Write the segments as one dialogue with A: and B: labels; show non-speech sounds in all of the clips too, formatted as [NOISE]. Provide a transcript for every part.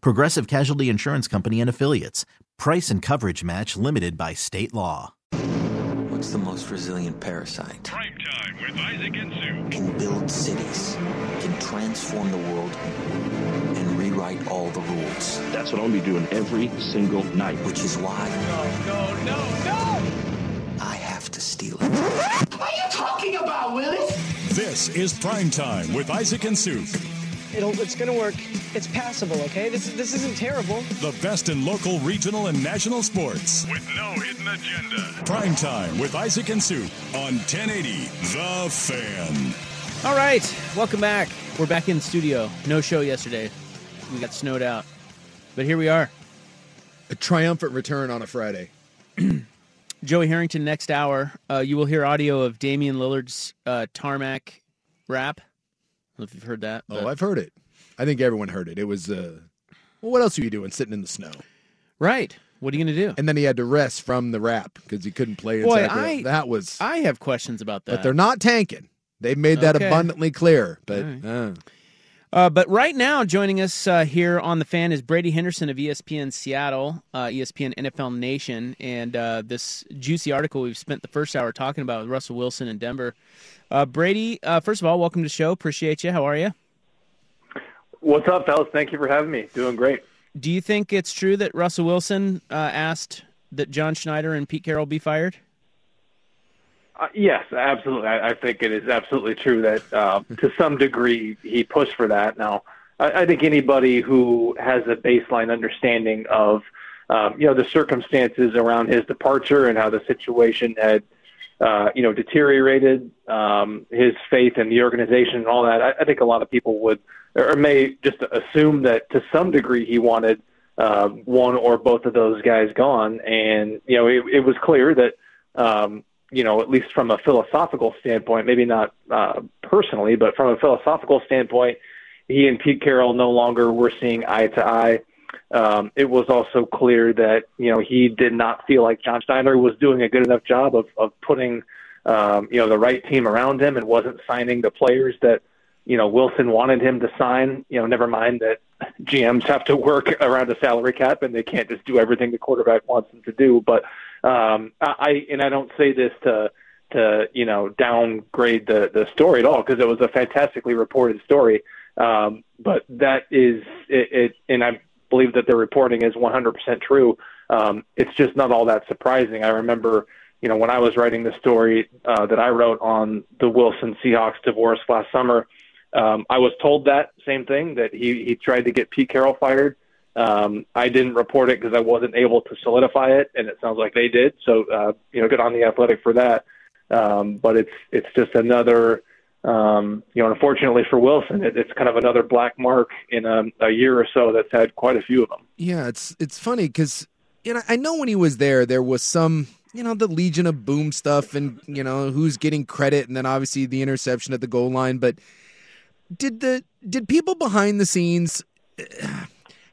A: Progressive Casualty Insurance Company and Affiliates. Price and coverage match limited by state law.
B: What's the most resilient parasite?
C: Prime time with Isaac and Sue.
B: Can build cities, can transform the world, and rewrite all the rules.
D: That's what I'll be doing every single night.
B: Which is why.
E: No, no, no, no!
B: I have to steal it.
E: What are you talking about, Willis?
C: This is Prime Time with Isaac and Sue.
F: It'll, it's going to work. It's passable, okay? This, this isn't terrible.
C: The best in local, regional, and national sports. With no hidden agenda. Prime Time with Isaac and Sue on 1080 The Fan.
G: All right, welcome back. We're back in studio. No show yesterday. We got snowed out. But here we are.
H: A triumphant return on a Friday. [CLEARS THROAT]
G: Joey Harrington next hour. Uh, you will hear audio of Damian Lillard's uh, tarmac rap. I don't know if you've heard that.
H: Oh, I've heard it. I think everyone heard it. It was, uh, well, what else are you doing sitting in the snow?
G: right. What are you going to do?
H: And then he had to rest from the rap because he couldn't play
G: Boy. I-
H: that was,
G: I have questions about that.
H: but they're not tanking. They've made that
G: Okay.
H: abundantly clear. But
G: All right.
H: uh,
G: Uh, but right now, joining us uh, here on the fan is Brady Henderson of ESPN Seattle, uh, ESPN NFL Nation, and uh, this juicy article we've spent the first hour talking about with Russell Wilson in Denver. Uh, Brady, uh, first of all, welcome to the show. Appreciate you. How are you?
I: What's up, fellas? Thank you for having me. Doing great.
G: Do you think it's true that Russell Wilson uh, asked that John Schneider and Pete Carroll be fired?
I: Uh, yes, absolutely. I, I think it is absolutely true that uh, to some degree he pushed for that. Now, I, I think anybody who has a baseline understanding of um, you know the circumstances around his departure and how the situation had uh, you know deteriorated um, his faith in the organization and all that, I, I think a lot of people would or may just assume that to some degree he wanted uh, one or both of those guys gone, and you know it, it was clear that. Um, you know, at least from a philosophical standpoint, maybe not uh, personally, but from a philosophical standpoint, he and Pete Carroll no longer were seeing eye to eye. Um, it was also clear that you know he did not feel like John Schneider was doing a good enough job of of putting um, you know the right team around him and wasn't signing the players that you know Wilson wanted him to sign. You know, never mind that GMs have to work [LAUGHS] around a salary cap and they can't just do everything the quarterback wants them to do. But um, I and I don't say this to to you know downgrade the the story at all because it was a fantastically reported story. Um, but that is it, it, and I believe that the reporting is 100% true. Um, it's just not all that surprising. I remember, you know, when I was writing the story uh, that I wrote on the Wilson Seahawks divorce last summer, um, I was told that same thing that he he tried to get Pete Carroll fired. Um, I didn't report it because I wasn't able to solidify it, and it sounds like they did. So, uh, you know, good on the Athletic for that. Um, but it's it's just another, um, you know, unfortunately for Wilson, it, it's kind of another black mark in a, a year or so that's had quite a few of them.
H: yeah, it's it's funny because you know I know when he was there, there was some you know the Legion of Boom stuff, and you know who's getting credit, and then obviously the interception at the goal line. But did the did people behind the scenes?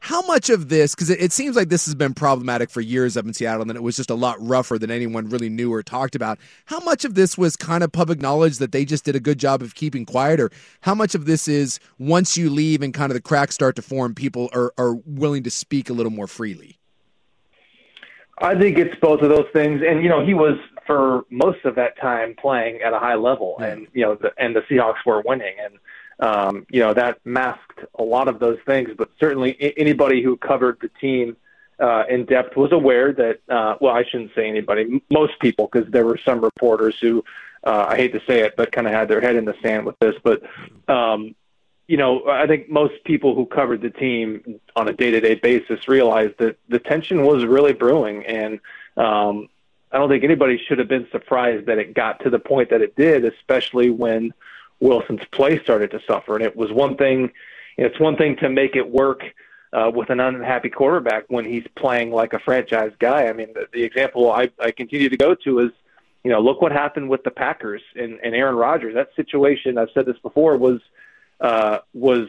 H: How much of this, because it, it seems like this has been problematic for years up in Seattle, and that it was just a lot rougher than anyone really knew or talked about. How much of this was kind of public knowledge that they just did a good job of keeping quiet, or how much of this is once you leave and kind of the cracks start to form, people are, are willing to speak a little more freely?
I: I think it's both of those things, and you know he was for most of that time playing at a high level, and you know the, and the Seahawks were winning, and um, you know that masked a lot of those things. But certainly, a- anybody who covered the team uh, in depth was aware that, uh, well, I shouldn't say anybody, most people, because there were some reporters who, uh, I hate to say it, but kind of had their head in the sand with this. But, um, you know, I think most people who covered the team on a day to day basis realized that the tension was really brewing. And um, I don't think anybody should have been surprised that it got to the point that it did, especially when Wilson's play started to suffer. And it was one thing, it's one thing to make it work uh, with an unhappy quarterback when he's playing like a franchise guy. I mean, the, the example I, I continue to go to is, you know, look what happened with the Packers and, and Aaron Rodgers. That situation, I've said this before, was uh, was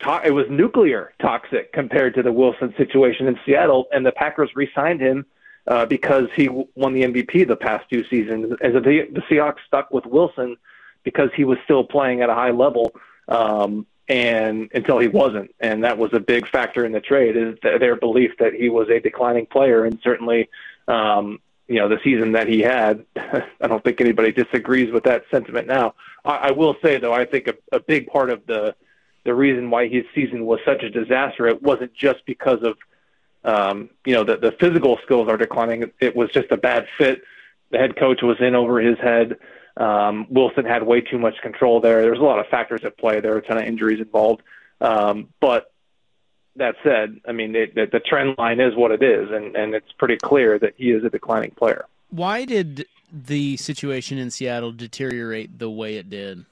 I: to- it was nuclear toxic compared to the Wilson situation in Seattle, and the Packers re-signed him uh, because he won the MVP the past two seasons. As the, the Seahawks stuck with Wilson because he was still playing at a high level. Um, and until he wasn't, and that was a big factor in the trade is their belief that he was a declining player, and certainly, um, you know, the season that he had, [LAUGHS] I don't think anybody disagrees with that sentiment. Now, I, I will say though, I think a, a big part of the the reason why his season was such a disaster, it wasn't just because of um, you know the the physical skills are declining. It was just a bad fit. The head coach was in over his head. Um, Wilson had way too much control there. There's a lot of factors at play. There were a ton of injuries involved. Um, but that said, I mean, it, the, the trend line is what it is, and, and it's pretty clear that he is a declining player.
G: Why did the situation in Seattle deteriorate the way it did?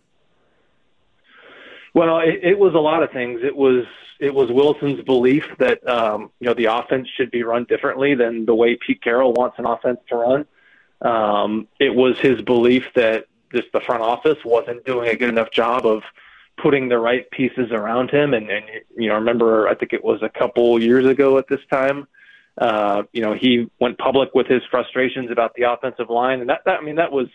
I: Well, it, it was a lot of things. It was it was Wilson's belief that um, you know the offense should be run differently than the way Pete Carroll wants an offense to run. Um, it was his belief that just the front office wasn't doing a good enough job of putting the right pieces around him. And, and you know, I remember, I think it was a couple years ago at this time. Uh, you know, he went public with his frustrations about the offensive line, and that, that I mean, that was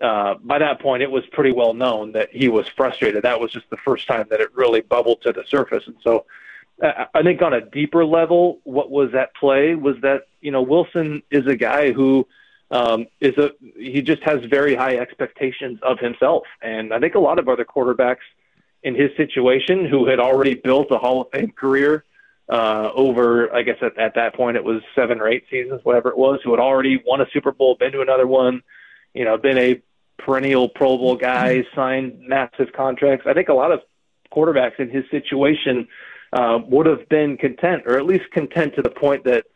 I: uh, by that point, it was pretty well known that he was frustrated. That was just the first time that it really bubbled to the surface. And so, uh, I think on a deeper level, what was at play was that you know Wilson is a guy who um, is a he just has very high expectations of himself, and I think a lot of other quarterbacks in his situation who had already built a Hall of Fame career uh, over, I guess at, at that point it was seven or eight seasons, whatever it was, who had already won a Super Bowl, been to another one, you know, been a perennial Pro Bowl guy, signed massive contracts. I think a lot of quarterbacks in his situation uh, would have been content, or at least content to the point that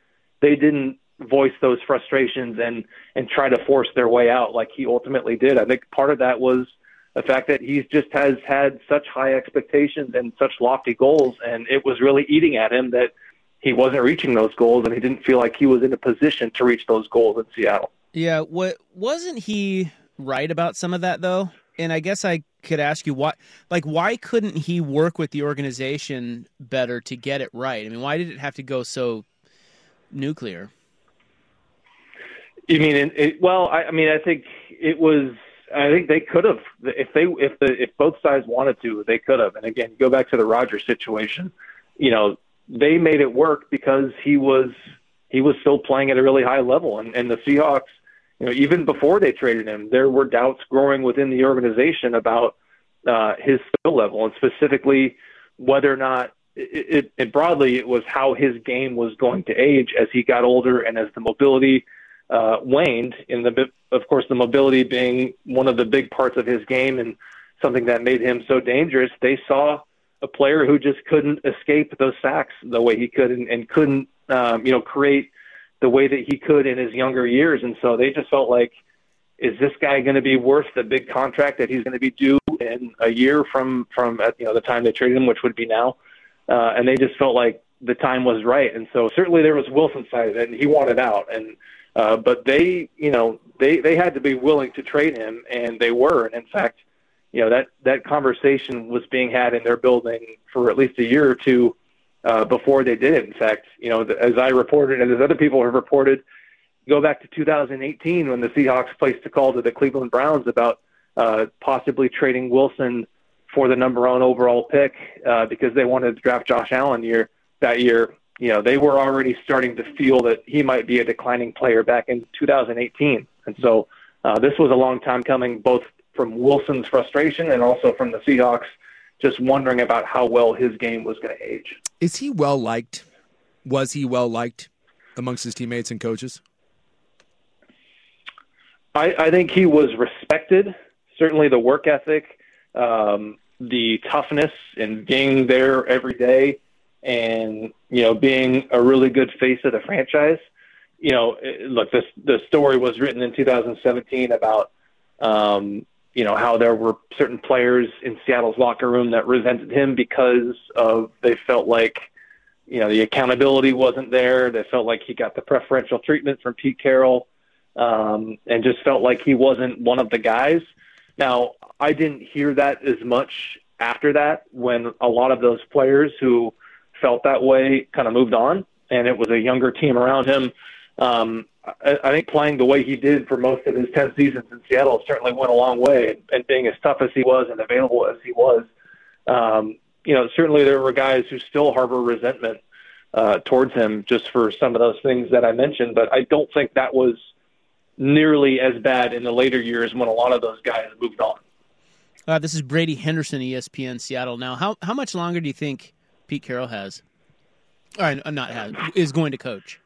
I: they didn't voice those frustrations and and try to force their way out like he ultimately did. I think part of that was the fact that he just has had such high expectations and such lofty goals, and it was really eating at him that he wasn't reaching those goals, and he didn't feel like he was in a position to reach those goals in Seattle.
G: Yeah, what wasn't he right about some of that though? And I guess I could ask you why, like, why couldn't he work with the organization better to get it right? I mean, why did it have to go so nuclear?
I: You mean, it, it, well, I, I mean, I think it was. I think they could have, if they, if the, if both sides wanted to, they could have. And again, go back to the Rodgers situation. You know, they made it work because he was, he was still playing at a really high level, and and the Seahawks, you know, even before they traded him, there were doubts growing within the organization about uh, his skill level, and specifically whether or not it, it, it broadly it was how his game was going to age as he got older and as the mobility uh, waned. In the of course the mobility being one of the big parts of his game and something that made him so dangerous. They saw a player who just couldn't escape those sacks the way he could and, and couldn't um, you know create the way that he could in his younger years. And so they just felt like, is this guy going to be worth the big contract that he's going to be due in a year from from you know the time they traded him, which would be now? Uh, and they just felt like the time was right. And so certainly there was Wilson's side of it, and he wanted out. And uh, but they, you know, they they had to be willing to trade him, and they were. And in fact, you know that that conversation was being had in their building for at least a year or two uh, before they did it. In fact, you know, as I reported, and as other people have reported, go back to 2018 when the Seahawks placed a call to the Cleveland Browns about uh, possibly trading Wilson for the number one overall pick uh, because they wanted to draft Josh Allen year that year you know, they were already starting to feel that he might be a declining player back in 2018. And so uh, this was a long time coming, both from Wilson's frustration and also from the Seahawks just wondering about how well his game was going to age.
H: Is he well liked? Was he well liked amongst his teammates and coaches?
I: I, I think he was respected. Certainly, the work ethic, um, the toughness, and being there every day, and you know, being a really good face of the franchise. You know, look, this the story was written in 2017 about um, you know how there were certain players in Seattle's locker room that resented him because of they felt like you know the accountability wasn't there. They felt like he got the preferential treatment from Pete Carroll, um, and just felt like he wasn't one of the guys. Now I didn't hear that as much after that when a lot of those players who felt that way kind of moved on, and it was a younger team around him. Um, I, I think playing the way he did for most of his 10 seasons in Seattle certainly went a long way. And, being as tough as he was and available as he was, um, you know, certainly there were guys who still harbor resentment uh, towards him just for some of those things that I mentioned. But I don't think that was nearly as bad in the later years when a lot of those guys moved on.
G: Uh, this is Brady Henderson, ESPN Seattle. Now, how how much longer do you think Pete Carroll has, or not has, is going to coach?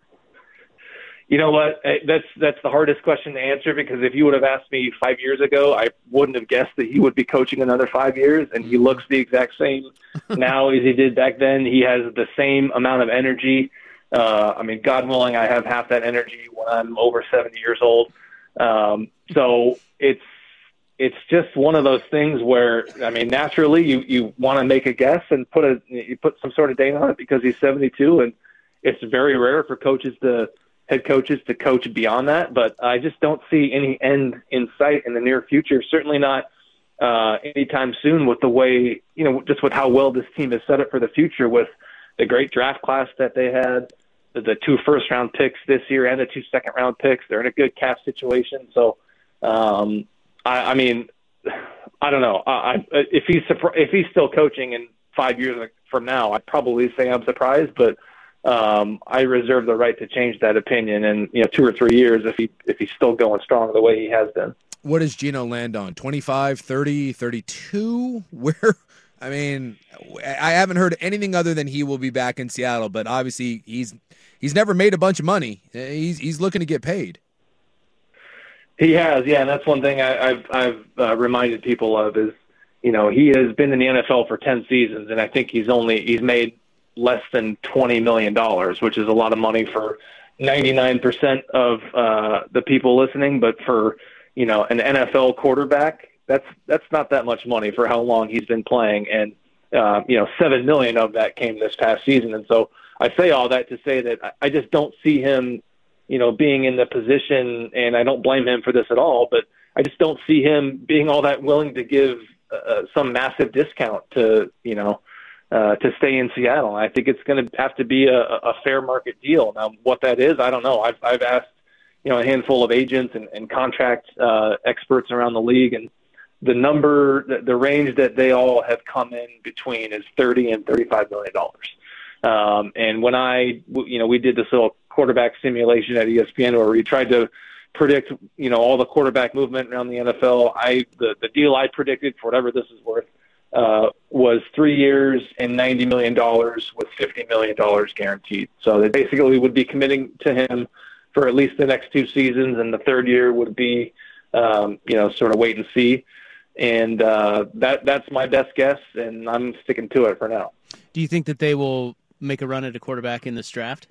I: You know what? That's that's the hardest question to answer because if you would have asked me five years ago, I wouldn't have guessed that he would be coaching another five years. And he looks the exact same [LAUGHS] now as he did back then. He has the same amount of energy. Uh, I mean, God willing, I have half that energy when I'm over 70 years old. Um, so it's it's just one of those things where I mean, naturally, you you want to make a guess and put a you put some sort of date on it because he's 72, and it's very rare for coaches to head coaches to coach beyond that, but I just don't see any end in sight in the near future. Certainly not uh, anytime soon with the way, you know, just with how well this team is set up for the future with the great draft class that they had, the, the two first round picks this year and the two second round picks. They're in a good cap situation. So, um, I, I mean, I don't know. I, I, if he's if he's still coaching in five years from now, I'd probably say I'm surprised, but um, I reserve the right to change that opinion in you know two or three years if he if he's still going strong the way he has been.
H: What does Geno land on? 25, 30, 32? [LAUGHS] Where? I mean, I haven't heard anything other than he will be back in Seattle, but obviously he's he's never made a bunch of money. He's he's looking to get paid.
I: He has, yeah, and that's one thing I, I've I've uh, reminded people of is you know he has been in the NFL for ten seasons, and I think he's only he's made less than $20 million, which is a lot of money for 99% of uh, the people listening. But for, you know, an NFL quarterback, that's, that's not that much money for how long he's been playing. And, uh, you know, 7 million of that came this past season. And so I say all that to say that I just don't see him, you know, being in the position, and I don't blame him for this at all, but I just don't see him being all that willing to give uh, some massive discount to, you know, uh, to stay in Seattle. I think it's going to have to be a, a fair market deal. Now, what that is, I don't know. I've, I've asked, you know, a handful of agents and, and contract uh, experts around the league, and the number, the, the range that they all have come in between is thirty and thirty-five million dollars. Um, and when I, you know, we did this little quarterback simulation at ESPN where we tried to predict, you know, all the quarterback movement around the NFL. I the the deal I predicted for whatever this is worth uh, was three years and $90 million with $50 million guaranteed. So they basically would be committing to him for at least the next two seasons, and the third year would be, um, you know, sort of wait and see. And uh, that that's my best guess, and I'm sticking to it for now.
G: Do you think that they will make a run at a quarterback in this draft?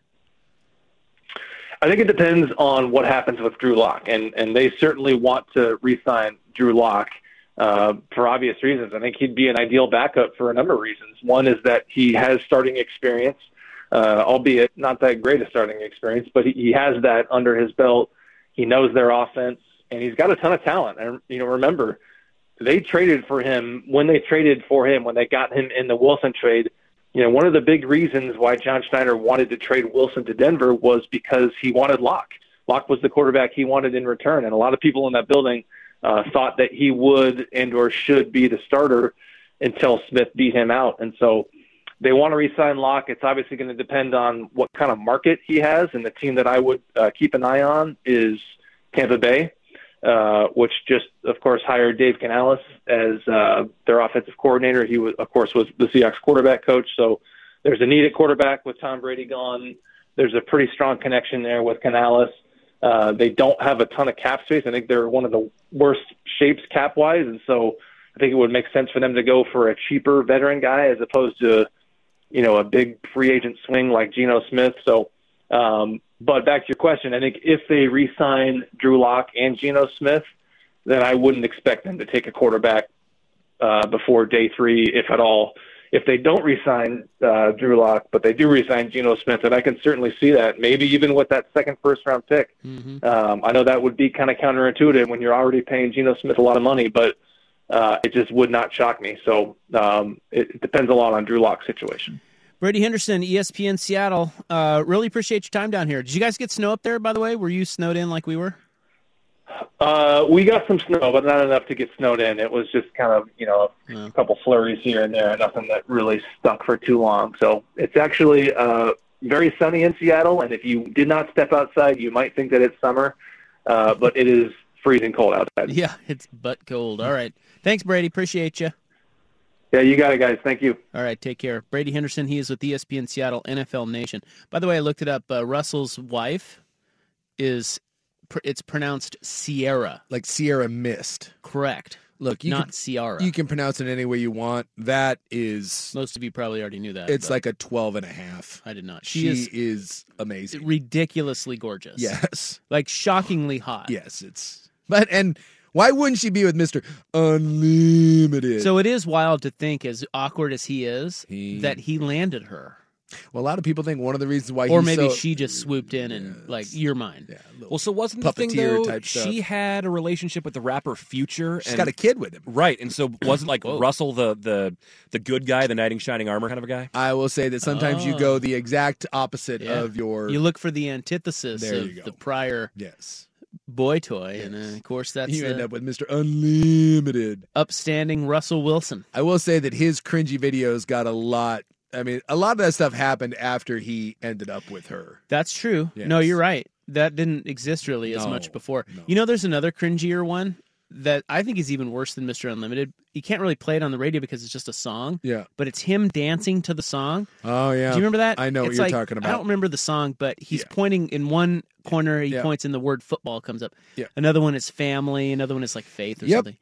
I: I think it depends on what happens with Drew Lock, and and they certainly want to re-sign Drew Lock uh, for obvious reasons. I think he'd be an ideal backup for a number of reasons. One is that he has starting experience, uh, albeit not that great a starting experience, but he, he has that under his belt. He knows their offense, and he's got a ton of talent. And you know, remember, they traded for him when they traded for him when they got him in the Wilson trade. You know, one of the big reasons why John Schneider wanted to trade Wilson to Denver was because he wanted Lock. Lock was the quarterback he wanted in return, and a lot of people in that building uh, thought that he would and or should be the starter until Smith beat him out. And so they want to re-sign Lock. It's obviously going to depend on what kind of market he has. And the team that I would uh, keep an eye on is Tampa Bay, uh, which just, of course, hired Dave Canales as uh, their offensive coordinator. He was, of course, was the Seahawks quarterback coach. So there's a need at quarterback with Tom Brady gone. There's a pretty strong connection there with Canales. Uh, they don't have a ton of cap space. I think they're one of the worst shapes cap wise, and so I think it would make sense for them to go for a cheaper veteran guy as opposed to, you know, a big free agent swing like Geno Smith. So, um, but back to your question, I think if they re-sign Drew Lock and Geno Smith, then I wouldn't expect them to take a quarterback uh, before day three, if at all. If they don't re-sign uh, Drew Lock, but they do re-sign Geno Smith, and I can certainly see that. Maybe even with that second first-round pick.
G: Mm-hmm.
I: Um, I know that would be kind of counterintuitive when you're already paying Geno Smith a lot of money, but uh, it just would not shock me. So um, it, it depends a lot on Drew Lock's situation.
G: Brady Henderson, ESPN Seattle. Uh, really appreciate your time down here. Did you guys get snow up there, by the way? Were you snowed in like we were?
I: Uh, we got some snow, but not enough to get snowed in. It was just kind of, you know, a couple flurries here and there, nothing that really stuck for too long. So it's actually uh, very sunny in Seattle, and if you did not step outside, you might think that it's summer, uh, but it is freezing cold outside. [LAUGHS]
G: Yeah, it's butt cold. All right. Thanks, Brady. Appreciate you.
I: Yeah, you got it, guys. Thank you.
G: All right, take care. Brady Henderson, he is with ESPN Seattle NFL Nation. By the way, I looked it up. Uh, Russell's wife is, pr- it's pronounced Sierra.
H: Like Sierra Mist.
G: Correct.
H: Look, you
G: not
H: can,
G: Ciara.
H: You can pronounce it any way you want. That is.
G: Most of you probably already knew that.
H: It's like a 12 and a half.
G: I did not.
H: She,
G: She, is,
H: is amazing.
G: ridiculously gorgeous.
H: Yes.
G: Like shockingly hot.
H: Yes, it's. But, and why wouldn't she be with Mr. Unlimited?
G: So it is wild to think, as awkward as he is,
H: He-
G: that he landed her.
H: well, a lot of people think one of the reasons why
G: Or
H: he's
G: maybe
H: so-
G: she just swooped in and, like, you're mine.
H: Yeah,
J: Well, so wasn't the thing
H: puppeteer
J: though?
H: type stuff.
J: She had a relationship with the rapper Future.
H: She's
J: and,
H: got a kid with him.
J: right, and so wasn't like [COUGHS] Russell the the the good guy, the knight in shining armor kind of a guy.
H: I will say that sometimes you
G: Oh.
H: go the exact opposite
G: Yeah.
H: of your.
G: You look for the antithesis
H: There
G: of the prior
H: yes.
G: Boy toy, and uh, of course that's
H: You end up with Mr. Unlimited.
G: upstanding Russell Wilson.
H: I will say that his cringy videos got a lot. I mean, a lot of that stuff happened after he ended up with her.
G: That's true.
H: Yes.
G: No, you're right. That didn't exist really as
H: No,
G: much before.
H: no.
G: You know, there's another cringier one that I think is even worse than Mr. Unlimited. You can't really play it on the radio because it's just a song,
H: Yeah.
G: but it's him dancing to the song.
H: Oh yeah.
G: Do you remember that?
H: I know what you're
G: like-
H: talking about.
G: I don't remember the song, but he's
H: Yeah.
G: pointing in one corner. He
H: Yeah.
G: points and the word football comes up.
H: Yeah.
G: Another one is family. Another one is like faith or
H: Yep.
G: something.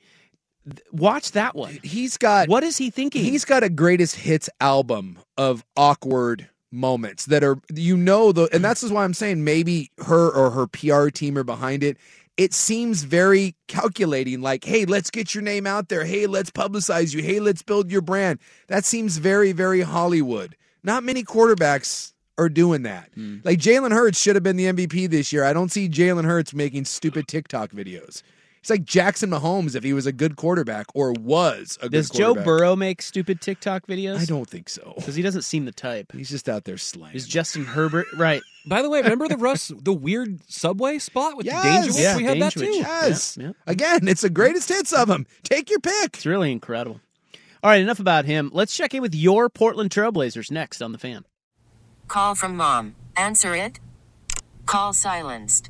G: Watch that one.
H: He's got.
G: What is he thinking?
H: He's got a greatest hits album of awkward moments that are you know the and that's just why I'm saying maybe her or her PR team are behind it. It seems very calculating, like, hey, let's get your name out there. Hey, let's publicize you. Hey, let's build your brand. That seems very, very Hollywood. Not many quarterbacks are doing that. Hmm. Like Jalen Hurts should have been the MVP this year. I don't see Jalen Hurts making stupid TikTok videos. He's like Jackson Mahomes if he was a good quarterback or was a good quarterback.
G: Does Joe. Burrow make stupid TikTok videos?
H: I don't think so.
G: because he doesn't seem the type.
H: He's just out there slaying.
G: Is Justin Herbert right?
J: By the way, remember the Russ the weird subway spot with
H: Yes!
J: the Dangeruss?
G: Yeah,
J: we had that
G: Dangeruss.
J: too.
H: Yes.
G: Yeah, yeah.
H: Again, it's the greatest hits of him. Take your pick.
G: It's really incredible. All right, enough about him. Let's check in with your Portland Trailblazers next on the fan.
K: Call from mom. Answer it. Call silenced.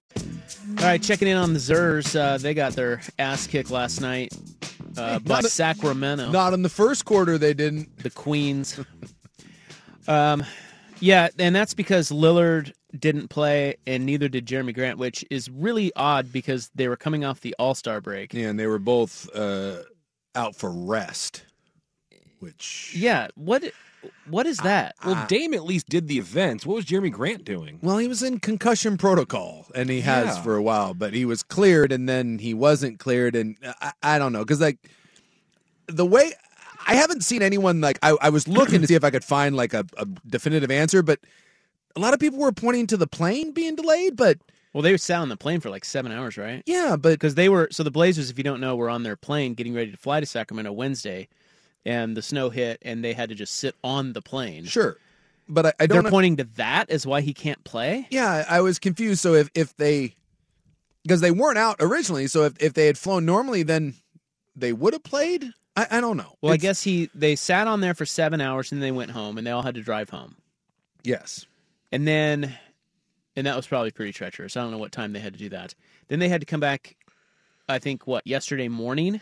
G: All right, checking in on the Zers. Uh, they got their ass kicked last night uh, by
H: Not
G: Sacramento.
H: Not in the first quarter, they didn't.
G: the Queens. um, yeah, and that's because Lillard didn't play, and neither did Jerami Grant, which is really odd because they were coming off the All Star break.
H: Yeah, and they were both uh, out for rest. Which
G: Yeah, what what is that?
J: Well, Dame at least did the events. What was Jerami Grant doing?
H: Well, he was in concussion protocol, and he has
J: Yeah.
H: for a while. But he was cleared, and then he wasn't cleared, and I, I don't know because like the way I haven't seen anyone like I, I was looking to see if I could find like a, a definitive answer, but a lot of people were pointing to the plane being delayed. But
G: Well, they were sat on the plane for like seven hours, right?
H: yeah, but
G: Because they were so the Blazers, if you don't know, were on their plane getting ready to fly to Sacramento Wednesday, and the snow hit, and they had to just sit on the plane.
H: sure, but I, I
G: They're
H: don't.
G: pointing to that as why he can't play.
H: Yeah, I was confused. So if if they because they weren't out originally, so if if they had flown normally, then they would have played. I, I don't know.
G: Well, I
H: It's-
G: guess he they sat on there for seven hours and then they went home and they all had to drive home.
H: yes.
G: And then and that was probably pretty treacherous. I don't know what time they had to do that. Then they had to come back I think what, yesterday morning?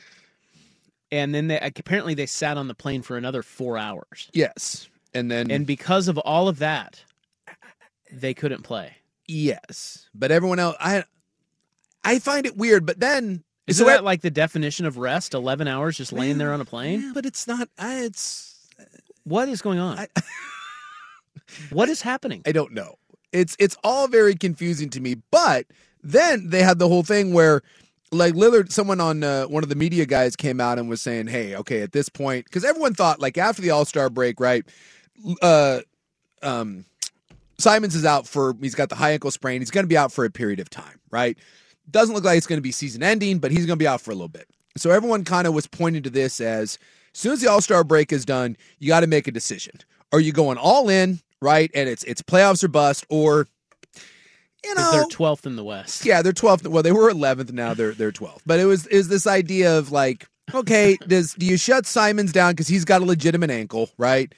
G: And then they apparently they sat on the plane for another 4 hours.
H: Yes. And then
G: And because of all of that, they couldn't play.
H: yes, but everyone else, I I find it weird. But then
G: Isn't
H: so
G: that like the definition of rest? 11 hours just laying there on a plane?
H: Yeah, but it's not. I, it's
G: What is going on? [LAUGHS] what is happening?
H: I don't know. It's it's all very confusing to me. But then they had the whole thing where, like Lillard, someone on uh, one of the media guys came out and was saying, "Hey, okay, at this point, because everyone thought like after the All Star break, right? Uh, um, Simons is out for he's got the high ankle sprain. He's going to be out for a period of time, right? Doesn't look like it's going to be season ending, but he's going to be out for a little bit. So everyone kind of was pointing to this as, as soon as the All Star break is done, you got to make a decision. Are you going all in, right? And it's it's playoffs or bust, or you know,
G: they're 12th in the West.
H: yeah, they're 12th. Well, they were 11th. Now they're they're 12th. But it was is this idea of like, okay, [LAUGHS] does do you shut Simons down because he's got a legitimate ankle, right?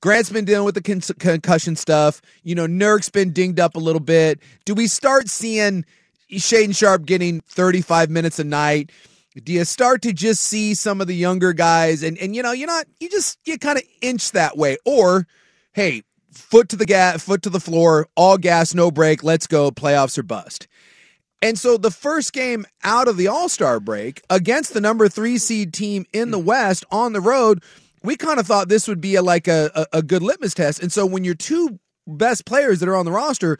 H: Grant's been dealing with the con- concussion stuff. You know, Nurk's been dinged up a little bit. Do we start seeing Shaedon Sharpe getting 35 minutes a night? Do you start to just see some of the younger guys and and you know, you're not you just you kind of inch that way or hey, foot to the gas, foot to the floor, all gas, no break, let's go, playoffs or bust. And so the first game out of the All Star break against the number three seed team in the West on the road, we kind of thought this would be a, like a, a, a good litmus test. And so when your two best players that are on the roster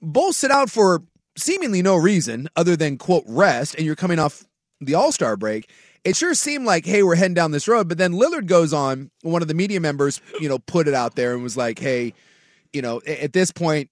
H: both sit out for seemingly no reason other than quote rest, and you're coming off the All Star break, it sure seemed like, hey, we're heading down this road. But then Lillard goes on, one of the media members, you know, put it out there and was like, hey, you know, at this point,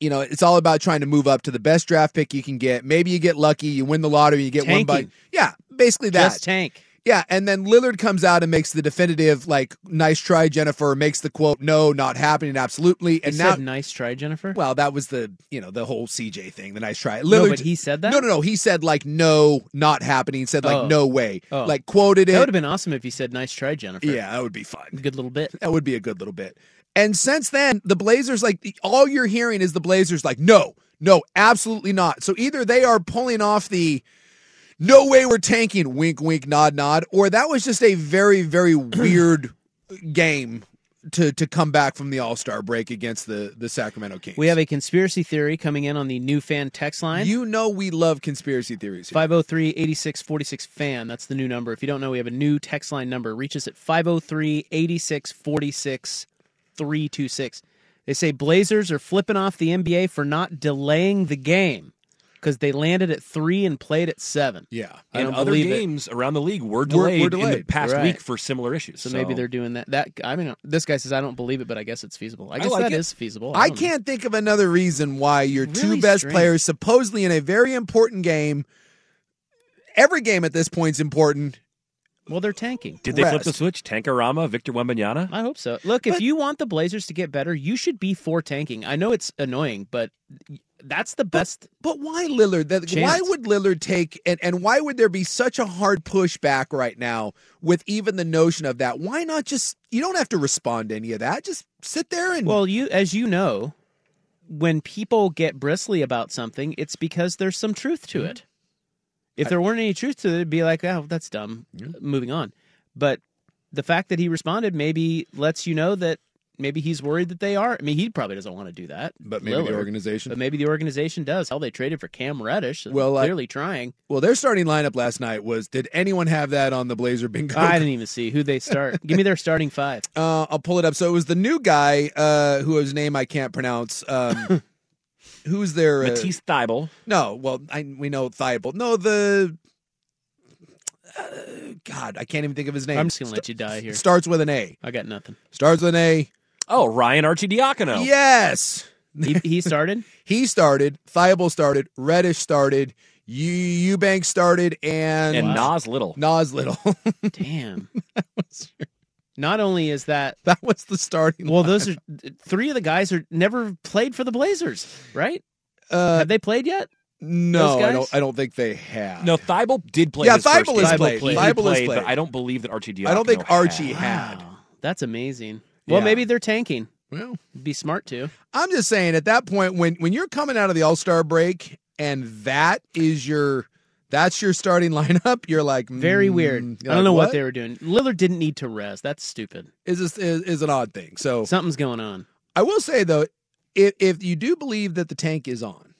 H: you know, it's all about trying to move up to the best draft pick you can get. Maybe you get lucky, you win the lottery, you get one by
G: Tanking.
H: yeah, basically that.
G: Just tank.
H: Yeah, and then Lillard comes out and makes the definitive, like, nice try, Jennifer, makes the quote, no, not happening, absolutely.
G: He
H: And now,
G: said, "Nice try, Jennifer."
H: well, that was the, you know, the whole CJ thing, the nice try.
G: no,
H: Lillard,
G: but he said that.
H: no, no, no. He said, like, no, not happening. Said, like,
G: Oh.
H: no way.
G: Oh.
H: Like, quoted it.
G: That would have been awesome if he said, "Nice try, Jennifer."
H: Yeah, that would be fun.
G: good little bit.
H: That would be a good little bit. And since then, the Blazers, like, all you're hearing is the Blazers, like, no, no, absolutely not. So either they are pulling off the no way we're tanking, wink, wink, nod, nod, or that was just a very, very [CLEARS THROAT] weird game to to come back from the All Star break against the the Sacramento Kings.
G: We have a conspiracy theory coming in on the new fan text line.
H: You know we love conspiracy theories. here.
G: 503 8646 fan. That's the new number. If you don't know, we have a new text line number. Reach us at 503 8646 326. They say Blazers are flipping off the NBA for not delaying the game. Because they landed at three and played at seven.
H: Yeah,
G: I
J: and
G: don't
J: other
G: believe it.
J: games around the league were
H: Were-
J: delayed, in the past
G: Right.
J: week for similar issues.
G: So, maybe they're doing that. That I mean, this guy says I don't believe it, but I guess it's feasible. I
J: I
G: guess
J: like
G: that
J: it.
G: is feasible.
H: I
G: don't know.
H: can't think of another reason why your two best
G: strange.
H: players, supposedly in a very important game, every game at this point is important.
G: Well, they're tanking.
J: Did they flip the switch? Tankarama, Victor Wembanyama.
G: I hope so. Look, if you want the Blazers to get better, you should be for tanking. I know it's annoying, but that's the best.
H: But why Lillard? That, why would Lillard take and, and why would there be such a hard pushback right now with even the notion of that? Why not just you don't have to respond to any of that. Just sit there and
G: Well, you as you know, when people get bristly about something, it's because there's some truth
H: Mm-hmm.
G: to it. If there weren't any truth to it, it'd be like, oh, that's dumb. Moving on. But the fact that he responded maybe lets you know that maybe he's worried that they are. I mean, he probably doesn't want to do that.
H: But maybe the organization-
G: But maybe the organization does. Hell, they traded for Cam Reddish.
H: Well, I-
G: clearly trying.
H: Well, their starting lineup last night was did anyone have that on the Blazer bingo?
G: I didn't even see who they start. [LAUGHS] Give me their starting five.
H: Uh, I'll pull it up. So it was the new guy uh, whose name I can't pronounce. Um, [LAUGHS] who's their uh,
J: Matisse Thybulle.
H: No, well, I, we know Thybulle. No, the uh, God, I can't even think of his name.
G: I'm just gonna let you die here.
H: Starts with an A.
G: I got nothing.
H: Starts with an A.
J: Oh, Ryan Archidiacono.
H: Yes,
G: He, he started. [LAUGHS]
H: he started. Thybulle started. Reddish started. Eu- Eubank started, and
J: And Nas Little.
H: Nas Little. [LAUGHS]
G: Damn. Not only is that [LAUGHS]
H: that was the starting.
G: well, those are three of the guys are never played for the Blazers, right?
H: Uh,
G: Have they played yet?
H: no, I don't. I don't think they have.
J: No, Thybulle did play.
H: Yeah,
J: his first
H: Thybulle has
J: game.
H: played.
J: He did
H: Thybulle has
J: play,
H: played.
J: but I don't believe that Archidiacono.
H: I don't think Archie
J: had.
H: had.
G: Wow, that's amazing. Well,
H: Yeah.
G: maybe they're tanking.
H: Well,
G: Be smart to.
H: I'm just saying at that point when when you're coming out of the All Star break and that is your that's your starting [LAUGHS] lineup, you're like
G: Very
H: mm,
G: weird.
H: you're
G: I don't know what? they were doing. Lillard didn't need to rest. That's stupid.
H: is this is, is an odd thing. So
G: Something's going on.
H: I will say though, if if you do believe that the tank is on,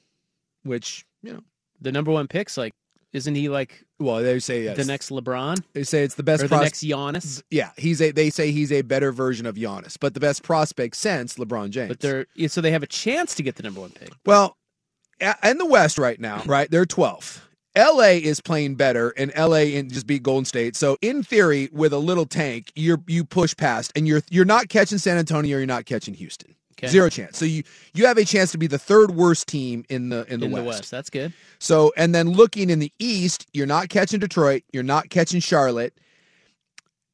H: which you know,
G: The number one pick's like, isn't he like
H: well they say yes.
G: the next LeBron
H: they say it's the best
G: or the
H: pros-
G: next Giannis?
H: Yeah, he's a. They say he's a better version of Giannis, but the best prospect since LeBron James.
G: But they're yeah, so they have a chance to get the number one pick.
H: Well, in the West right now, [CLEARS THROAT] right? They're 12th. LA is playing better, and LA and just beat Golden State. So in theory, with a little tank, you're you push past, and you're you're not catching San Antonio, you're not catching Houston.
G: Okay.
H: Zero chance. So you you have a chance to be the third worst team in the in the
G: in
H: West.
G: the West. That's good.
H: So and then looking in the East, you're not catching Detroit, you're not catching Charlotte,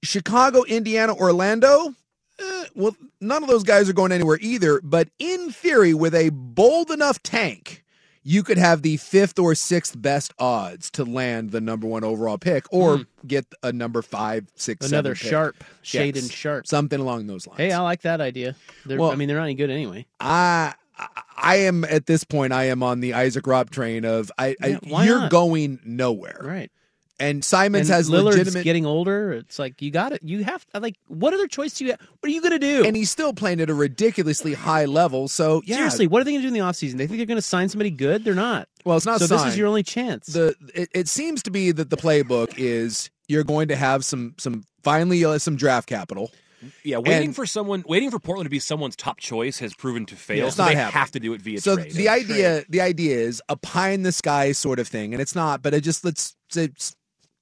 H: Chicago, Indiana, Orlando. eh, well, none of those guys are going anywhere either. But in theory, with a bold enough tank, you could have the fifth or sixth best odds to land the number one overall pick, or hmm. get a number five, six.
G: Another sharp, shade
H: Yes.
G: and sharp.
H: something along those lines.
G: Hey, I like that idea. They're,
H: Well-
G: I mean, they're not any good anyway.
H: I I am at this point. I am on the Isaac Rob train of I.
G: Yeah,
H: I you're
G: not?
H: going nowhere,
G: Right.
H: And Simons
G: and
H: has
G: Lillard's
H: legitimate.
G: getting older. It's like you got it. You have like what other choice do you have? What are you going to do?
H: and he's still playing at a ridiculously high level. So yeah,
G: Seriously, what are they going to do in the offseason? They think they're going to sign somebody good? They're not.
H: Well, it's not
G: So this is your only chance.
H: the it, it seems to be that the playbook is you're going to have some some finally uh, some draft capital.
J: Yeah, waiting
H: And-
J: for someone, waiting for Portland to be someone's top choice has proven to fail.
H: Yeah,
J: so
H: not
J: they
H: happening.
J: have to do it via
H: so
J: trade.
H: the idea the idea is a pie in the sky sort of thing, and it's not. But it just let's say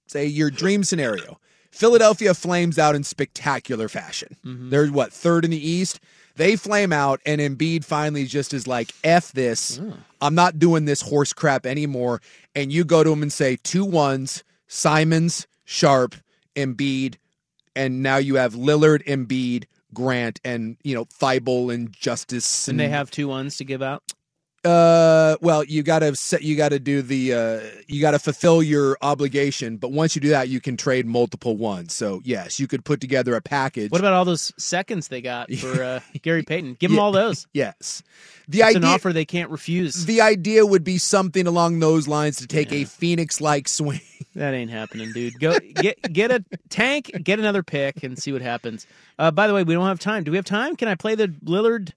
H: say your dream scenario. Philadelphia flames out in spectacular fashion.
G: Mm-hmm.
H: They're what third in the East. They flame out, and Embiid finally just is like, "F this!
G: Oh.
H: I'm not doing this horse crap anymore." And you go to him and say two ones: Simons, Sharpe, Embiid, and now you have Lillard, Embiid, Grant, and you know Thybulle and Justice,
G: and they have two ones to give out.
H: Uh, well, you gotta set, you gotta do the, uh, you gotta fulfill your obligation. But once you do that, you can trade multiple ones. So yes, you could put together a package.
G: What about all those seconds they got [LAUGHS] for uh, Gary Payton? Give them
H: Yeah.
G: all those. [LAUGHS]
H: yes, the
G: It's
H: idea,
G: an offer they can't refuse.
H: the idea would be something along those lines to take a Phoenix-like swing. [LAUGHS]
G: That ain't happening, dude. Go get get a tank, get another pick, and see what happens. Uh, by the way, we don't have time. Do we have time? Can I play the Lillard?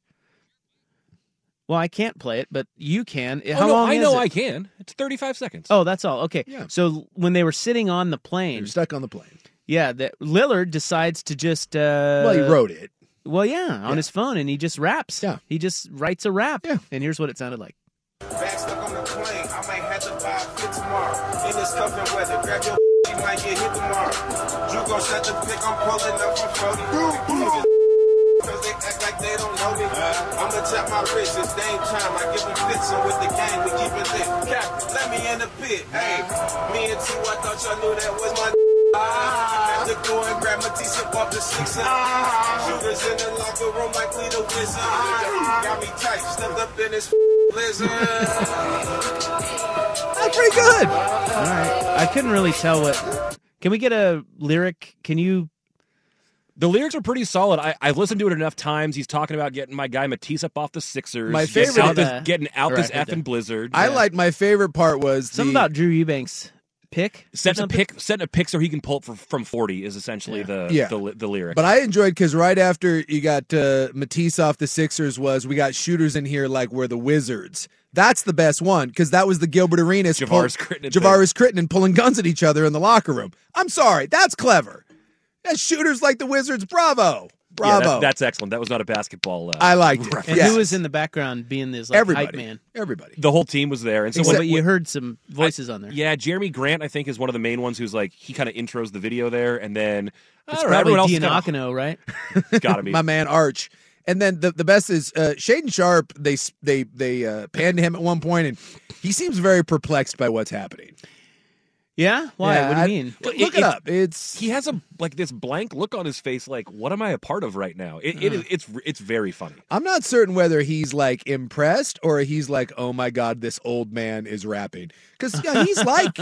G: Well, I can't play it, but you can.
J: Oh,
G: How
J: no,
G: long
J: I
G: is
J: know
G: it?
J: I can. It's 35 seconds.
G: Oh, that's all. Okay.
H: Yeah.
G: So when they were sitting on the plane,
H: You're stuck on the plane.
G: yeah, that Lillard decides to just. Uh,
H: well, he wrote it.
G: Well, yeah, on his phone, and he just raps.
H: Yeah.
G: He just writes a rap.
H: Yeah.
G: And here's what it sounded like.
L: Back stuck on the plane, I might have to buy a fit tomorrow. In this cuffing weather, grab your [LAUGHS] she might get hit tomorrow. Drew gon' shut the pick, I'm pulling up from 40. My wrist, it's game time. I give them fits, and with the game, we keep it lit. Captain, let me in the pit. Hey, me and T, I thought y'all knew that was my. Ah, the door and grab my T-shirt off the six. Shooters in the locker room like we the wizard. Got me tight, stepped up in this [LAUGHS] blizzard.
H: That's pretty good.
G: All right. I couldn't really tell what. Can we get a lyric? Can you?
J: The lyrics are pretty solid. I, I've listened to it enough times. He's talking about getting my guy Matisse up off the Sixers.
H: My
J: getting
H: favorite-
J: out this,
G: Uh,
J: getting out this
G: right, right
J: effing blizzard.
H: I like my favorite part was
G: Something
H: the,
G: about Drew Eubanks pick.
J: setting a
G: something?
J: pick, setting a pick so he can pull it for, from forty is essentially the,
H: Yeah.
J: the the lyric.
H: But I enjoyed because right after you got uh, Matisse off the Sixers was we got shooters in here like we're the Wizards. That's the best one because that was the Gilbert Arenas
J: Javaris Crittenton thing.
H: Javaris Crittenton pulling guns at each other in the locker room. I'm sorry, that's clever. That's shooters like the Wizards. Bravo,
J: Yeah,
H: bravo.
J: that- that's excellent. That was not a basketball. Uh,
H: I liked it.
G: And
H: Yes.
G: who was in the background being this like hype
H: everybody,
G: man?
H: everybody.
J: The whole team was there, and so
G: Well,
J: when-
G: but you heard some voices on there.
J: Yeah, Jerami Grant, I think, is one of the main ones who's like he kind of intros the video there, and then I
G: It's
J: don't know,
G: probably
J: everyone else is
G: right? [LAUGHS]
J: kinda, gotta be.
H: My man Arch. And then the, the best is uh, Shaedon Sharpe. They they they uh, panned him at one point, and he seems very perplexed by what's happening.
G: Yeah, why?
H: Yeah,
G: what do you mean?
H: Look
J: It-
H: it,
J: it-
H: up. It's
J: he has a like this blank look on his face, like what am I a part of right now? It, it is it's it's very funny.
H: I'm not certain whether he's like impressed or he's like, oh my god, this old man is rapping. Because yeah, he's [LAUGHS] like,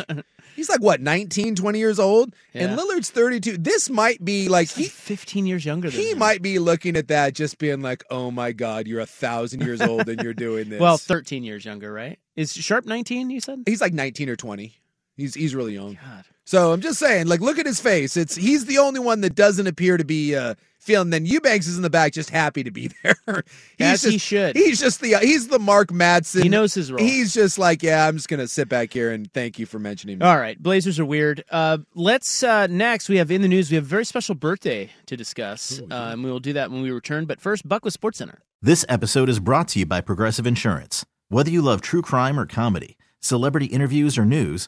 H: he's like what, 19, 20 years old, and Lillard's 32. This might be like he
G: 15 years younger than
H: he
G: him.
H: might be looking at that, just being like, oh my god, you're a thousand years old and you're doing [LAUGHS] this.
G: Well, 13 years younger, right? Is Sharpe 19? You said.
H: he's like 19 or 20. He's he's really young.
G: God.
H: So I'm just saying, like, look at his face. It's he's the only one that doesn't appear to be uh, feeling. Then Eubanks is in the back, just happy to be [LAUGHS] there. he's
G: As
H: just,
G: he should.
H: He's just the he's the Mark Madsen.
G: He knows his role.
H: He's just like, yeah, I'm just gonna sit back here and thank you for mentioning me.
G: All right, Blazers are weird. Uh, let's uh, next. We have in the news. We have a very special birthday to discuss, uh, and we will do that when we return. But first, Buck with Sports Center.
A: This episode is brought to you by Progressive Insurance. Whether you love true crime or comedy, celebrity interviews or news,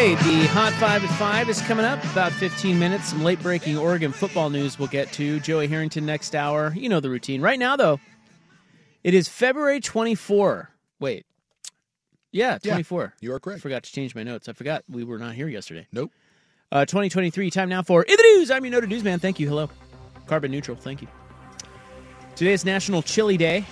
G: Okay, the Hot Five at Five is coming up. About 15 minutes. Some late breaking Oregon football news we'll get to. Joey Harrington next hour. You know the routine. Right now, though, it is February 24. Wait. Yeah, 24.
H: you are correct.
G: I forgot to change my notes. I forgot we were not here yesterday.
H: Nope.
G: Uh, 2023. Time now for In the News. I'm your noted newsman. Thank you. Hello. Carbon neutral. Thank you. Today is National Chili Day,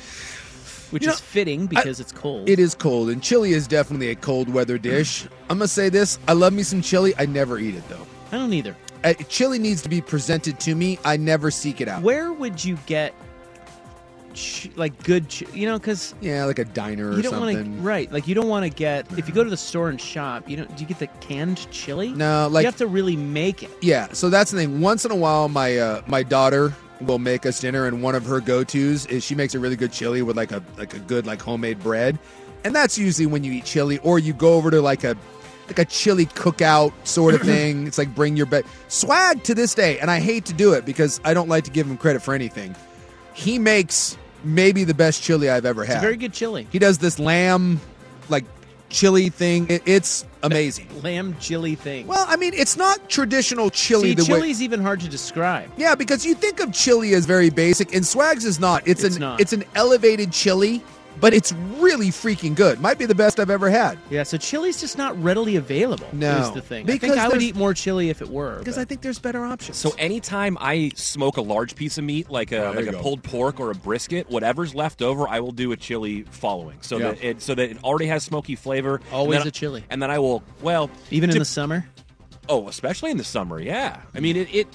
G: which
H: You
G: is
H: know,
G: fitting because it's cold.
H: It is cold, and chili is definitely a cold weather dish. I'm gonna say this: I love me some chili. I never eat it though.
G: I don't either.
H: Uh, chili needs to be presented to me. I never seek it out.
G: Where would you get ch- like good, ch- you know, because
H: Yeah, like a diner or
G: you don't want to
H: something.
G: right. Like you don't want to get if you go to the store and shop. You don't. Do you get the canned chili?
H: No, like
G: you have to really make it.
H: Yeah, so that's the thing. Once in a while, my uh, my daughter will make us dinner, and one of her go tos is she makes a really good chili with like a like a good like homemade bread, and that's usually when you eat chili, or you go over to like a like a chili cookout sort of [CLEARS THROAT] thing. it's like bring your bed swag to this day, and I hate to do it because I don't like to give him credit for anything. He makes maybe the best chili I've ever had.
G: very good chili.
H: He does this lamb like chili thing. It, it's amazing.
G: Lamb chili thing.
H: Well, I mean, it's not traditional chili.
G: See,
H: the way,
G: chili's even hard to describe.
H: yeah, because you think of chili as very basic, and Swags is not. It's,
G: It's
H: an
G: not.
H: it's an elevated chili but it's really freaking good. Might be the best I've ever had.
G: Yeah, so chili's just not readily available.
H: No.
G: is the thing. I
H: Because
G: think I would
H: there's-
G: eat more chili if it were.
H: Because I think there's better options.
J: So anytime I smoke a large piece of meat, like a
H: there
J: like
H: you
J: a
H: go.
J: pulled pork or a brisket, whatever's left over, I will do a chili following, so
G: Yeah.
J: that it so that it already has smoky flavor. and
G: Always
J: then-
G: a chili.
J: and then I will well
G: even in
J: tip-
G: the summer.
J: Oh, especially in the summer, yeah. I mean, it it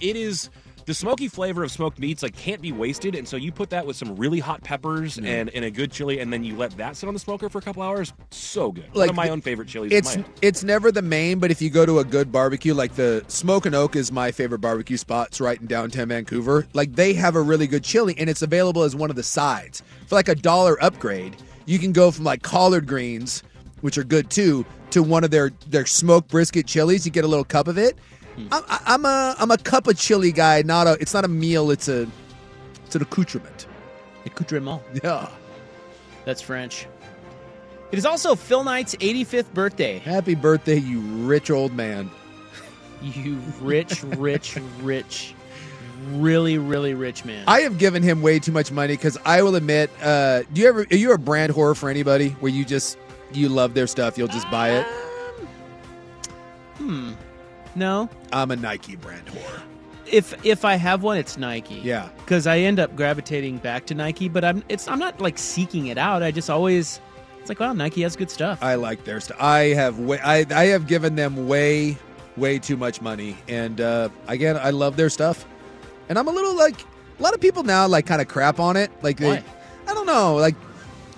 J: it is the smoky flavor of smoked meats like can't be wasted, and so you put that with some really hot peppers
H: Yeah.
J: and, and a good chili, and then you let that sit on the smoker for a couple hours. So good. One
H: Like
J: of my
H: the-
J: own favorite chilies.
H: It's it's never the main, but if you go to a good barbecue, like the Smoke and Oak is my favorite barbecue spot. It's right in downtown Vancouver. Like they have a really good chili, and it's available as one of the sides for like a dollar upgrade. You can go from like collard greens, which are good too, to one of their their smoked brisket chilies. You get a little cup of it. I'm, I'm a I'm a cup of chili guy. Not a. It's not a meal. It's a it's an accoutrement.
G: Accoutrement.
H: Yeah.
G: That's French. It is also Phil Knight's 85th birthday.
H: Happy birthday, you rich old man.
G: You rich, rich, rich, really, really rich man.
H: I have given him way too much money because I will admit, uh, do you ever are you a brand whore for anybody where you just you love their stuff, you'll just buy it?
G: No.
H: I'm a Nike brand whore.
G: If if I have one, it's Nike.
H: Yeah.
G: Because I end up gravitating back to Nike, but I'm it's I'm not like seeking it out. I just always it's like wow, Nike has good stuff.
H: I like their stuff. I have way, I I have given them way way too much money, and uh, again, I love their stuff. And I'm a little like a lot of people now like kind of crap on it. Like they,
G: Why?
H: I don't know, like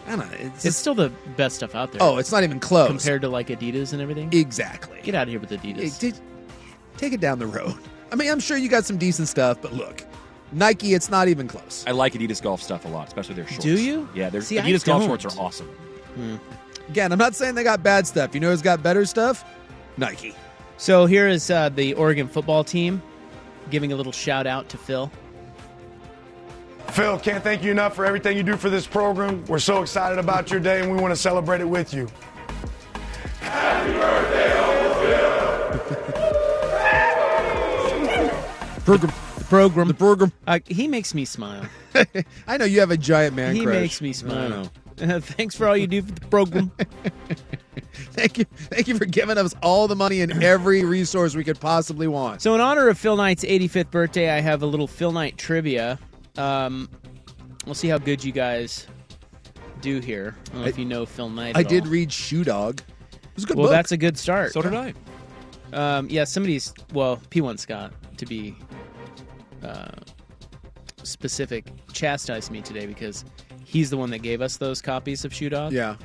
H: I don't know. It's,
G: It's still the best stuff out there.
H: Oh, it's not even close.
G: compared to like Adidas and everything.
H: Exactly.
G: Get out of here with Adidas.
H: Take it down the road. I mean, I'm sure you got some decent stuff, but look, Nike, it's not even close.
J: I like Adidas golf stuff a lot, especially their shorts.
H: Do you?
J: Yeah, their
H: See, I
J: Adidas golf
H: don't.
J: shorts are awesome.
H: Again, I'm not saying they got bad stuff. You know who's got better stuff? Nike.
G: So here is uh, the Oregon football team giving a little shout out to Phil.
M: Phil, can't thank you enough for everything you do for this program. We're so excited about your day and we want to celebrate it with you.
H: Program.
G: The program.
H: The program.
G: Uh, he makes me smile. [LAUGHS]
H: I know you have a giant man
G: he
H: crush.
G: makes me smile. Uh, thanks for all you do for the program. [LAUGHS]
H: Thank you. Thank you for giving us all the money and every resource we could possibly want.
G: So, in honor of Phil Knight's 85th birthday, I have a little Phil Knight trivia. Um, we'll see how good you guys do here. I don't know if you know Phil Knight.
H: I did
G: all.
H: read Shoe Dog. It was a good book.
G: well,
H: book.
G: that's a good start.
J: So did I.
G: Um, yeah, somebody's well, P1 Scott to be uh, specific, chastised me today because he's the one that gave us those copies of Shoe Dog.
H: Yeah.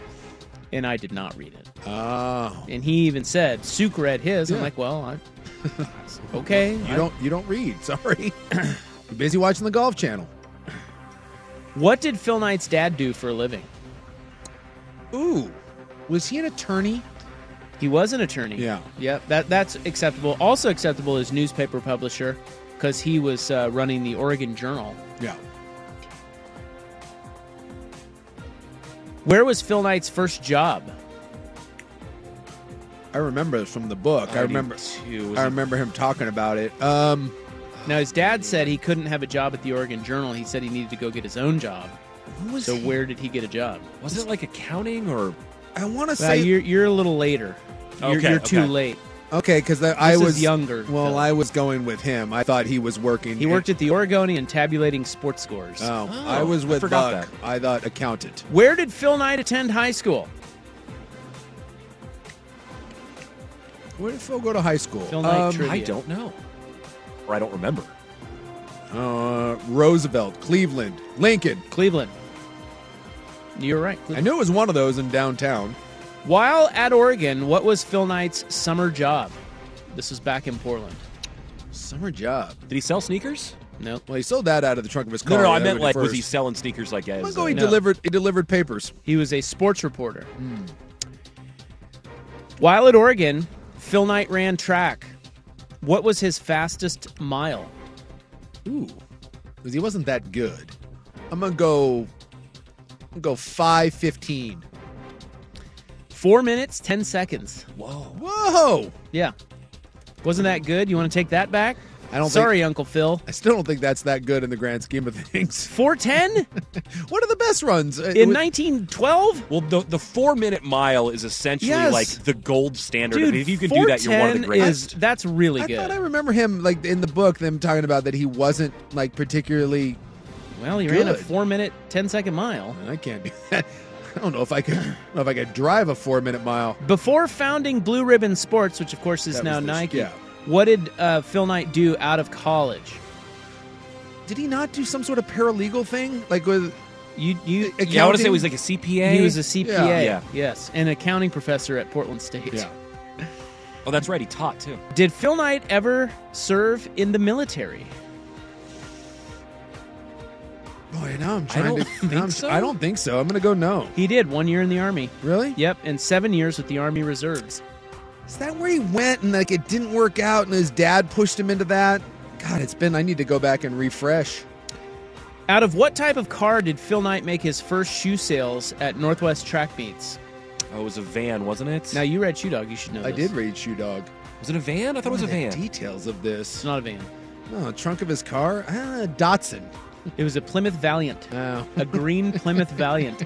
G: and I did not read it.
H: Oh.
G: And he even said Suk read his. I'm like, well, I, [LAUGHS] okay.
H: You don't you don't read. [LAUGHS] Sorry. You're busy watching the Golf Channel.
G: What did Phil Knight's dad do for a living?
H: Ooh, was he an attorney?
G: He was an attorney.
H: Yeah.
G: Yep. That that's acceptable. Also acceptable is newspaper publisher because he was uh, running the Oregon Journal.
H: Yeah.
G: Where was Phil Knight's first job?
H: I remember this from the book. I,
G: I
H: remember.
G: too.
H: I
G: it-
H: remember him talking about it. Um,
G: Now his dad said he couldn't have a job at the Oregon Journal. He said he needed to go get his own job.
H: was
G: so
H: he?
G: where did he get a job?
J: Was it like accounting or?
H: I want to
G: Well,
H: say
G: you're you're a little later. You're,
J: Okay,
G: you're too late.
H: Okay because I
G: This is
H: was
G: younger,
H: Well,
G: Phil.
H: I was going with him. I thought he was working.
G: He worked at the Oregonian tabulating sports scores.
H: Oh, I was with
J: forgot
H: Buck. I thought accountant.
G: Where did Phil Knight attend high school?
H: Where did Phil go to high school?
G: Phil Knight
H: Um,
G: trivia.
J: I don't know, or I don't remember.
H: Uh, Roosevelt, Cleveland, Lincoln.
G: Cleveland. You're right.
H: I knew it was one of those in downtown.
G: While at Oregon, what was Phil Knight's summer job? This was back in Portland.
H: Summer job.
J: Did he sell sneakers?
G: Nope.
H: Well, he sold that out of the trunk of his
J: No,
H: car.
J: no, I meant
H: went
J: like was he selling sneakers like
H: I'm gonna go. He
G: No.
H: delivered. He delivered papers.
G: He was a sports reporter. Hmm. While at Oregon, Phil Knight ran track. What was his fastest mile?
H: Ooh, because he wasn't that good. I'm gonna go. I'm gonna go five fifteen.
G: Four minutes, ten seconds.
J: Whoa.
H: Whoa!
G: Yeah. Wasn't that good? You want to take that back?
H: I don't.
G: Sorry,
H: think,
G: Uncle Phil.
H: I still don't think that's that good in the grand scheme of things. [LAUGHS]
G: 410 [LAUGHS]
H: What are the best runs? Uh,
G: in 1912?
J: Well, the the four minute mile is essentially
G: Yes.
J: like the gold standard.
G: Dude,
J: if you can do that, you're one of the greatest.
G: Is, that's really
H: I
G: good.
H: thought I remember him like in the book them talking about that he wasn't like particularly.
G: well, he ran a four minute, 10 second mile.
H: I can't do [LAUGHS] that. I don't know if I could. I don't know if I could drive a four minute mile.
G: Before founding Blue Ribbon Sports, which of course is
H: That
G: now
H: was the-
G: Nike,
H: yeah.
G: what did uh, Phil Knight do out of college?
H: Did he not do some sort of paralegal thing like with?
G: You, you,
J: yeah, I want to say it was like a CPA.
G: He was a CPA,
H: Yeah.
J: Yeah.
G: yes, an accounting professor at Portland State.
H: Yeah.
J: Oh, that's right. He taught too.
G: Did Phil Knight ever serve in the military?
H: Boy, now I'm
J: I don't
H: to.
J: think
H: now I'm-
J: so.
H: I don't think so. I'm gonna go no.
G: He did one year in the Army.
H: Really?
G: Yep, and seven years with the Army Reserves.
H: Is that where he went and like it didn't work out and his dad pushed him into that? God, it's been. I need to go back and refresh.
G: Out of what type of car did Phil Knight make his first shoe sales at Northwest Track Meets?
J: Oh, it was a van, wasn't it?
G: Now you read Shoe Dog, you should know.
H: I
G: this.
H: did read Shoe Dog.
J: was it a van? I thought it was a
H: the
J: van.
H: Details of this.
G: It's not a van.
H: Oh, trunk of his car. Ah, Datsun.
G: It was a Plymouth Valiant,
H: Oh.
G: a green Plymouth Valiant.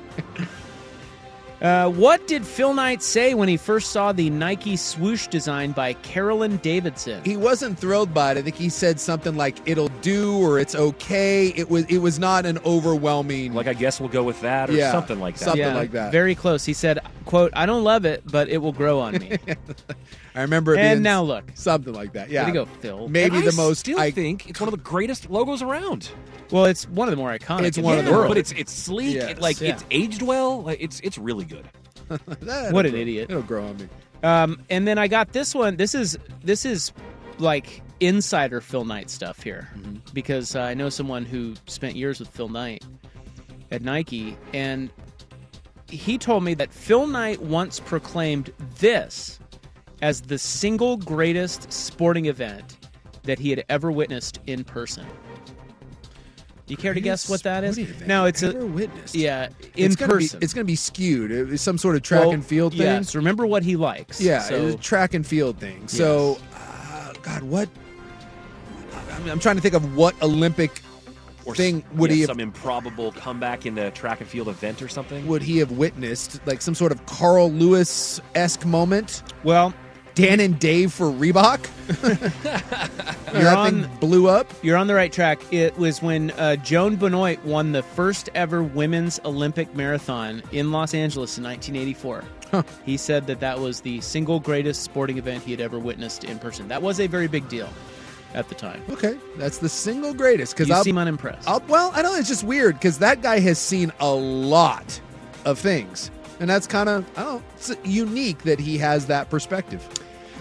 G: Uh, what did Phil Knight say when he first saw the Nike swoosh design by Carolyn Davidson?
H: He wasn't thrilled by it. I think he said something like "it'll do" or "it's okay." It was. It was not an overwhelming.
J: Like I guess we'll go with that or
H: Yeah,
J: something like that.
H: something
G: Yeah,
H: like that.
G: Very close. He said, "quote I don't love it, but it will grow on me." [LAUGHS]
H: I remember. It
G: and
H: being
G: now look.
H: something like that. Yeah.
G: Way to go, Phil.
H: Maybe
J: And I
H: the most.
J: Still
H: I,
J: think it's one of the greatest logos around.
G: Well, it's one of the more iconic.
H: It's one
G: the
H: of the-
G: world.
J: but it's it's sleek.
H: Yes.
J: It, like
G: Yeah.
J: it's aged well. Like, it's it's really good. [LAUGHS]
G: What an
H: grow-
G: idiot.
H: It'll grow on me.
G: Um, and then I got this one. This is this is like insider Phil Knight stuff here
H: Mm-hmm.
G: because uh, I know someone who spent years with Phil Knight at Nike, and he told me that Phil Knight once proclaimed this as the single greatest sporting event that he had ever witnessed in person. Do you care to guess what that is?
H: Sporting
G: No, it's
H: ever
G: a
H: witnessed.
G: yeah in
H: it's gonna
G: person.
H: Be, it's going to be skewed. It was some sort of track
G: Well,
H: and field thing.
G: Yes, remember what he likes.
H: Yeah,
G: so,
H: it was a track and field thing. So, uh, God, what? I'm, I'm trying to think of what Olympic
J: Or
H: thing would
J: yeah,
H: he have
J: some improbable comeback in the track and field event or something?
H: would he have witnessed? Like some sort of Carl Lewis esque moment.
G: well,
H: Dan and Dave for Reebok. [LAUGHS]
G: You're
H: that
G: on-
H: thing blew up.
G: You're on the right track. It was when uh, Joan Benoit won the first ever women's Olympic marathon in Los Angeles in 1984. He said that that was the single greatest sporting event he had ever witnessed in person. That was a very big deal at the time.
H: Okay, that's the single greatest. Because
G: You
H: I'll,
G: seem unimpressed.
H: I'll, well, I know it's just weird because that guy has seen a lot of things, and that's kind of I don't know, it's unique that he has that perspective.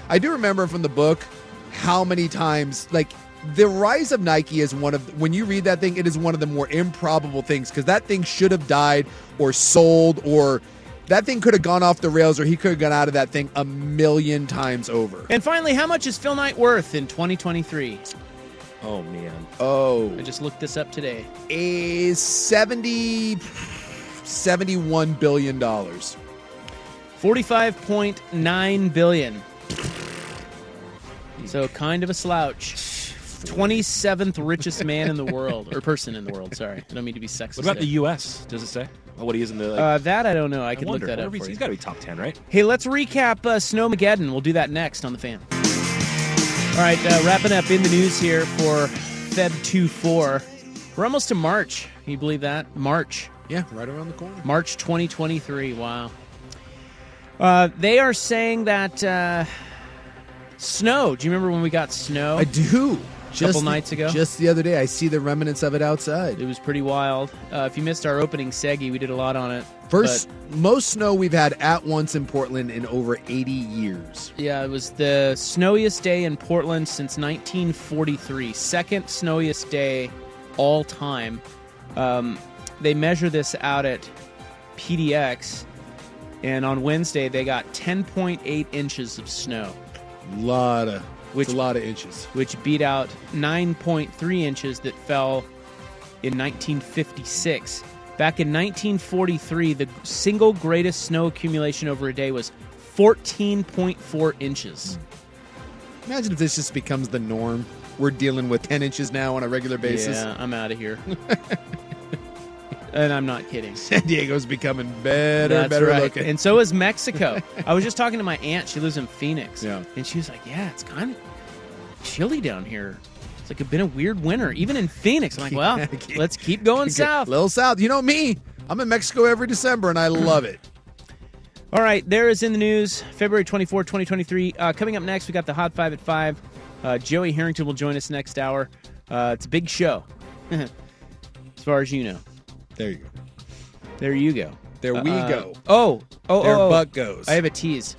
H: I do remember from the book how many times like the rise of Nike is one of when you read that thing, it is one of the more improbable things because that thing should have died or sold or that thing could have gone off the rails or he could have gone out of that thing a million times over.
G: and finally, how much is Phil Knight worth in 2023?
J: oh man.
H: Oh,
G: I just looked this up today.
H: is 70 71 billion dollars
G: 45.9 billion. So kind of a slouch. 27th richest man in the [LAUGHS] world or person in the world, sorry. I don't mean to be sexist.
J: What about the U.S.? Does it say? Oh, what he is in the? Like,
G: Uh, that I don't know. I
J: I
G: could
J: wonder.
G: look that up
J: he's got to be top ten, right?
G: Hey, let's recap uh, Snowmageddon. We'll do that next on the fan. All right, uh, wrapping up in the news here for Feb 2 4. We're almost to March. Can you believe that? March.
H: yeah right around the corner
G: March 2023. Wow. Uh, they are saying that uh, snow. Do you remember when we got snow?
H: i do just
G: Couple
H: the-
G: nights ago?
H: just the other day i see the remnants of it outside
G: It was pretty wild. Uh, if you missed our opening segi, we did a lot on it.
H: first most snow we've had at once in portland in over 80 years
G: yeah, it was the snowiest day in Portland since 1943. Second snowiest day all time. Um, they measure this out at PDX, and on Wednesday they got 10.8 inches of snow, A
H: lot of
G: Which-
H: which a lot of inches
G: which beat out 9.3 inches that fell in 1956. Back in 1943, the single greatest snow accumulation over a day was 14.4 inches.
H: imagine if this just becomes the norm we're dealing with 10 inches now on a regular basis.
G: Yeah, I'm out of here. [LAUGHS] and I'm not kidding. [LAUGHS]
H: San Diego's becoming better
G: That's
H: and better
G: right.
H: looking.
G: And so is Mexico. I was just talking to my aunt. She lives in Phoenix.
H: Yeah.
G: And she was like, yeah, it's kind of chilly down here. It's like it's been a weird winter, even in Phoenix. I'm like, well, [LAUGHS] let's keep going [LAUGHS] south.
H: little south. You know me. I'm in Mexico every December and I love it. [CLEARS THROAT]
G: All right, there is in the news, February 24, 2023. Uh, coming up next, we got the Hot Five at 5. Uh, Joey Harrington will join us next hour. Uh, it's a big show, as far as you know.
H: There you go.
G: There you go.
H: There we
G: Uh,
H: go.
G: Oh, oh,
H: There
G: oh, oh.
H: buck goes.
G: I have a tease.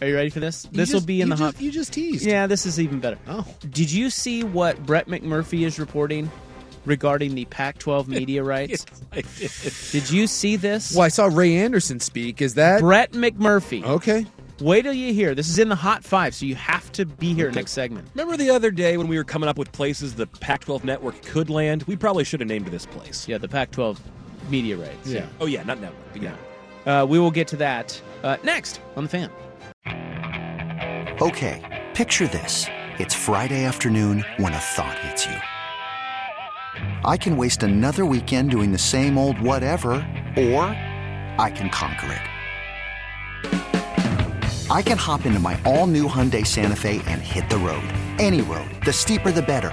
G: Are you ready for this?
H: You
G: This will
H: just-
G: be in
H: you
G: the
H: just-
G: hot.
H: You just teased.
G: Yeah, this is even better.
H: Oh.
G: Did you see what Brett McMurphy is reporting regarding the Pac-12 [LAUGHS] media rights? Did you see this?
H: Well, I saw Ray Anderson speak. Is that
G: Brett McMurphy?
H: Okay.
G: Wait till you hear. This is in the hot five, so you have to be here next segment.
J: Remember the other day when we were coming up with places the Pac 12 network could land? We probably should have named this place.
G: Yeah, the Pac-12 media rights.
J: Yeah. Oh, yeah, not network, but yeah.
G: Uh, we will get to that uh, next on the fan.
N: Okay, picture this. It's Friday afternoon when a thought hits you. I can waste another weekend doing the same old whatever, or I can conquer it. I can hop into my all new Hyundai Santa Fe and hit the road. Any road. The steeper, the better.